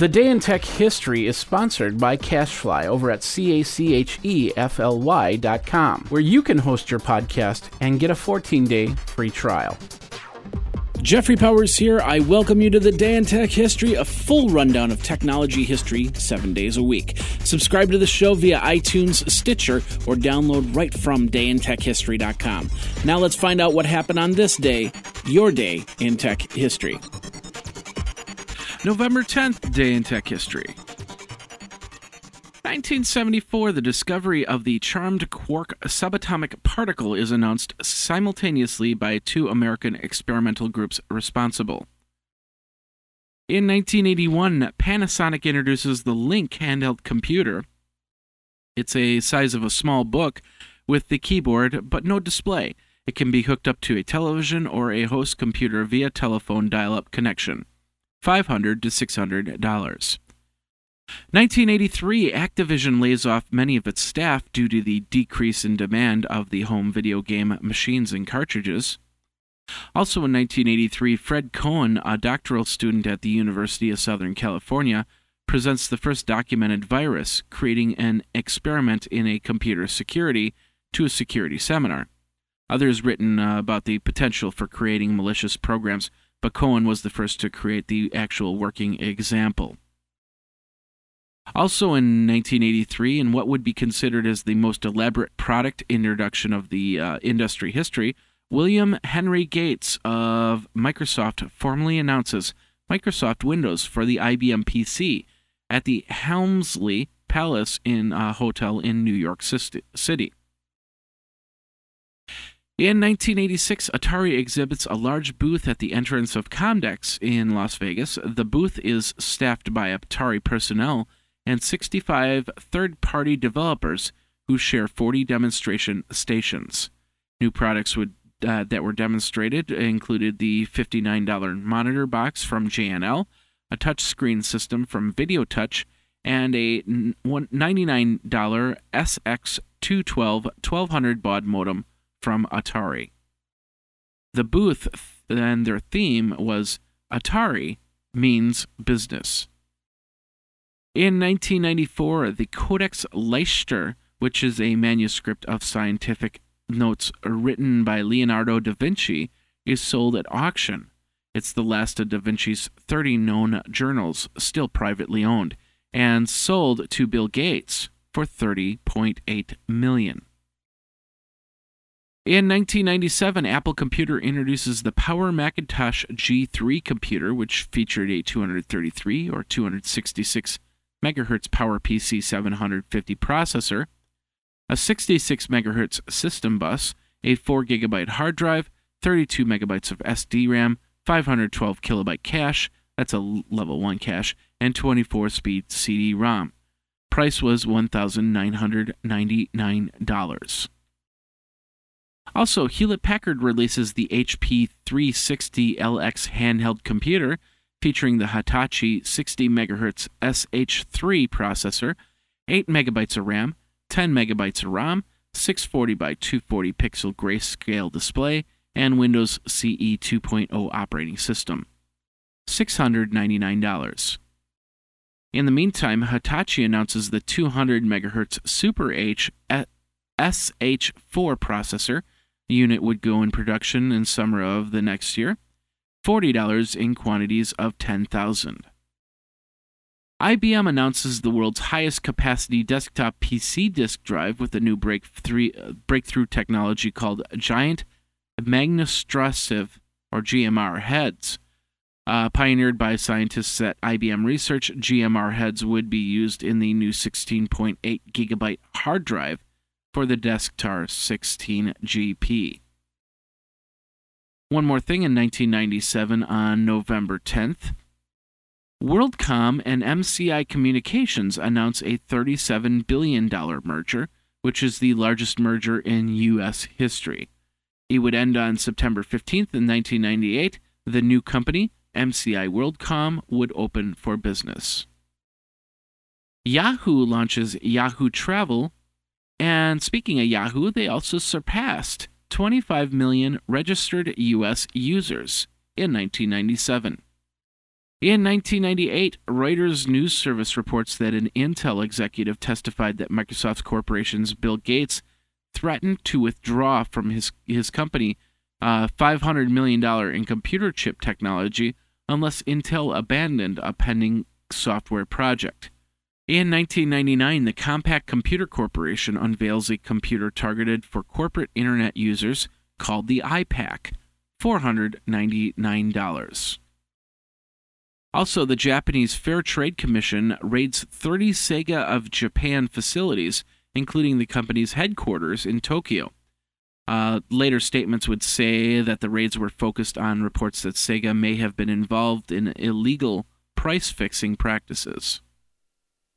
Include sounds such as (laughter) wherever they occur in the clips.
The Day in Tech History is sponsored by CacheFly over at C-A-C-H-E-F-L-Y dot com, where you can host your podcast and get a 14-day free trial. Jeffrey Powers here. I welcome you to the Day in Tech History, a full rundown of technology history seven days a week. Subscribe to the show via iTunes, Stitcher, or download right from dayintechhistory.com. Now let's find out what happened on this day, your day in tech history. November 10th, Day in Tech History. 1974, the discovery of the charmed quark subatomic particle is announced simultaneously by two American experimental groups responsible. In 1981, Panasonic introduces the Link handheld computer. It's a size of a small book with the keyboard but no display. It can be hooked up to a television or a host computer via telephone dial up connection. 500 to $600. 1983, Activision lays off many of its staff due to the decrease in demand of the home video game machines and cartridges. Also in 1983, Fred Cohen, a doctoral student at the University of Southern California, presents the first documented virus, creating an experiment in a computer security to a security seminar. Others written uh, about the potential for creating malicious programs but Cohen was the first to create the actual working example. Also in 1983, in what would be considered as the most elaborate product introduction of the uh, industry history, William Henry Gates of Microsoft formally announces Microsoft Windows for the IBM PC at the Helmsley Palace in a hotel in New York City. In 1986, Atari exhibits a large booth at the entrance of Comdex in Las Vegas. The booth is staffed by Atari personnel and 65 third party developers who share 40 demonstration stations. New products would, uh, that were demonstrated included the $59 monitor box from JNL, a touchscreen system from VideoTouch, and a $99 SX212 1200 baud modem from Atari. The booth and their theme was Atari means business. In 1994, the Codex Leicester, which is a manuscript of scientific notes written by Leonardo da Vinci, is sold at auction. It's the last of da Vinci's 30 known journals, still privately owned, and sold to Bill Gates for 30.8 million. In 1997, Apple Computer introduces the Power Macintosh G3 computer, which featured a 233 or 266 MHz PowerPC 750 processor, a 66 MHz system bus, a 4 GB hard drive, 32 megabytes of SD RAM, 512 kilobyte cache, that's a level 1 cache, and 24 speed CD ROM. Price was $1,999. Also, Hewlett Packard releases the HP 360LX handheld computer featuring the Hitachi 60 MHz SH3 processor, 8 megabytes of RAM, 10 megabytes of ROM, 640 by 240 pixel grayscale display, and Windows CE 2.0 operating system. $699. In the meantime, Hitachi announces the 200 MHz Super H SH4 processor the unit would go in production in summer of the next year, $40 in quantities of 10,000. IBM announces the world's highest capacity desktop PC disk drive with a new breakthrough, breakthrough technology called Giant Magnetstrasive or GMR heads. Uh, pioneered by scientists at IBM Research, GMR heads would be used in the new 16.8 gigabyte hard drive for the Deskstar 16GP. One more thing in 1997 on November 10th, WorldCom and MCI Communications announce a $37 billion merger, which is the largest merger in U.S. history. It would end on September 15th in 1998. The new company, MCI WorldCom, would open for business. Yahoo launches Yahoo Travel and speaking of Yahoo, they also surpassed 25 million registered U.S. users in 1997. In 1998, Reuters news service reports that an Intel executive testified that Microsoft corporation's Bill Gates threatened to withdraw from his, his company uh, $500 million in computer chip technology unless Intel abandoned a pending software project. In 1999, the Compaq Computer Corporation unveils a computer targeted for corporate internet users called the iPAQ, $499. Also, the Japanese Fair Trade Commission raids 30 Sega of Japan facilities, including the company's headquarters in Tokyo. Uh, later statements would say that the raids were focused on reports that Sega may have been involved in illegal price fixing practices.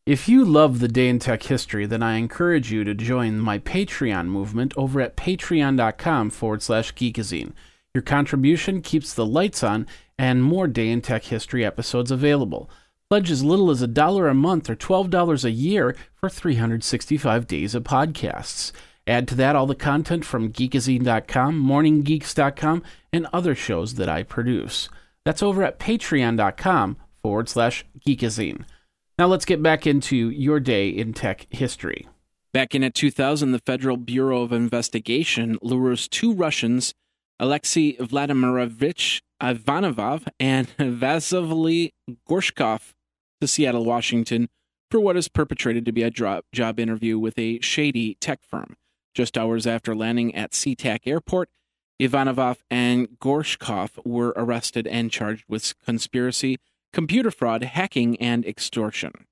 If you love the day in tech history, then I encourage you to join my Patreon movement over at patreon.com forward slash geekazine. Your contribution keeps the lights on and more Day in Tech History episodes available. Pledge as little as a dollar a month or $12 a year for 365 days of podcasts. Add to that all the content from geekazine.com, morninggeeks.com, and other shows that I produce. That's over at patreon.com forward slash geekazine. Now let's get back into your day in tech history. Back in at 2000, the Federal Bureau of Investigation lures two Russians, Alexei Vladimirovich Ivanov and (laughs) Vasily Gorshkov to Seattle, Washington, for what is perpetrated to be a job interview with a shady tech firm. Just hours after landing at SeaTac Airport, Ivanov and Gorshkov were arrested and charged with conspiracy, computer fraud, hacking, and extortion.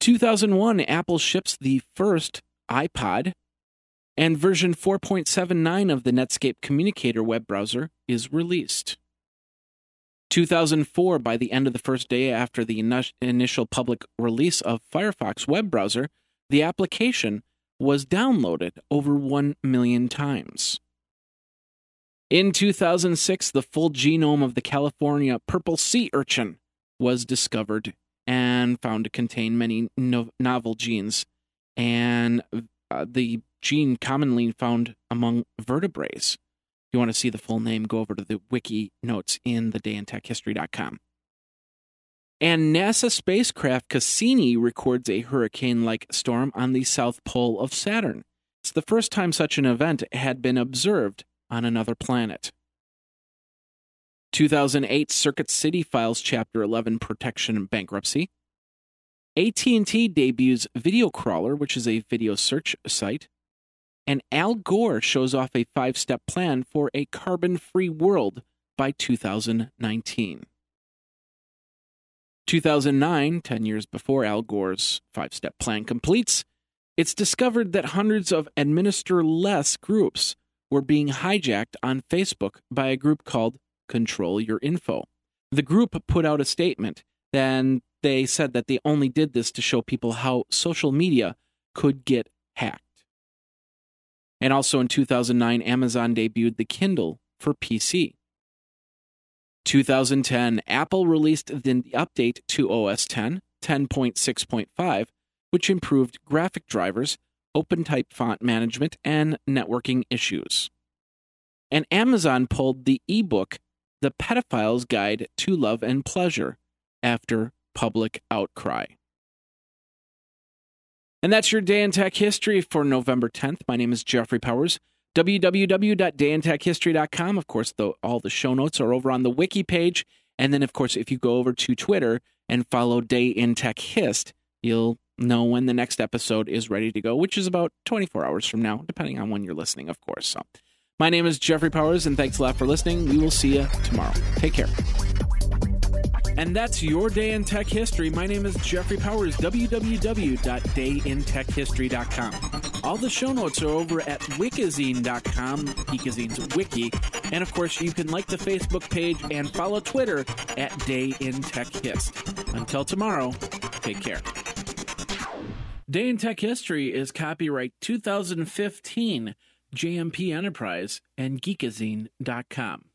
2001, Apple ships the first iPod and version 4.79 of the Netscape Communicator web browser is released. 2004, by the end of the first day after the initial public release of Firefox web browser, the application was downloaded over 1 million times. In 2006, the full genome of the California purple sea urchin was discovered and found to contain many no- novel genes. And uh, the gene commonly found among vertebrates. If you want to see the full name, go over to the wiki notes in the dayintechhistory.com. And NASA spacecraft Cassini records a hurricane like storm on the south pole of Saturn. It's the first time such an event had been observed on another planet. 2008 Circuit City files Chapter 11 protection and bankruptcy. AT&T debuts Video Crawler, which is a video search site and Al Gore shows off a five step plan for a carbon free world by 2019. 2009, 10 years before Al Gore's five step plan completes, it's discovered that hundreds of administer less groups were being hijacked on Facebook by a group called Control Your Info. The group put out a statement, and they said that they only did this to show people how social media could get hacked. And also in 2009, Amazon debuted the Kindle for PC. 2010, Apple released the update to OS 10, 10.6.5, which improved graphic drivers, OpenType font management, and networking issues. And Amazon pulled the ebook, The Pedophile's Guide to Love and Pleasure, after public outcry. And that's your Day in Tech History for November 10th. My name is Jeffrey Powers. www.dayintechhistory.com. Of course, the, all the show notes are over on the wiki page. And then, of course, if you go over to Twitter and follow Day in Tech Hist, you'll know when the next episode is ready to go, which is about 24 hours from now, depending on when you're listening, of course. So, my name is Jeffrey Powers, and thanks a lot for listening. We will see you tomorrow. Take care. And that's your day in tech history. My name is Jeffrey Powers, www.dayintechhistory.com. All the show notes are over at wikizine.com, Geekazine's wiki. And of course, you can like the Facebook page and follow Twitter at Day in Tech Hist. Until tomorrow, take care. Day in Tech History is copyright 2015, JMP Enterprise and Geekazine.com.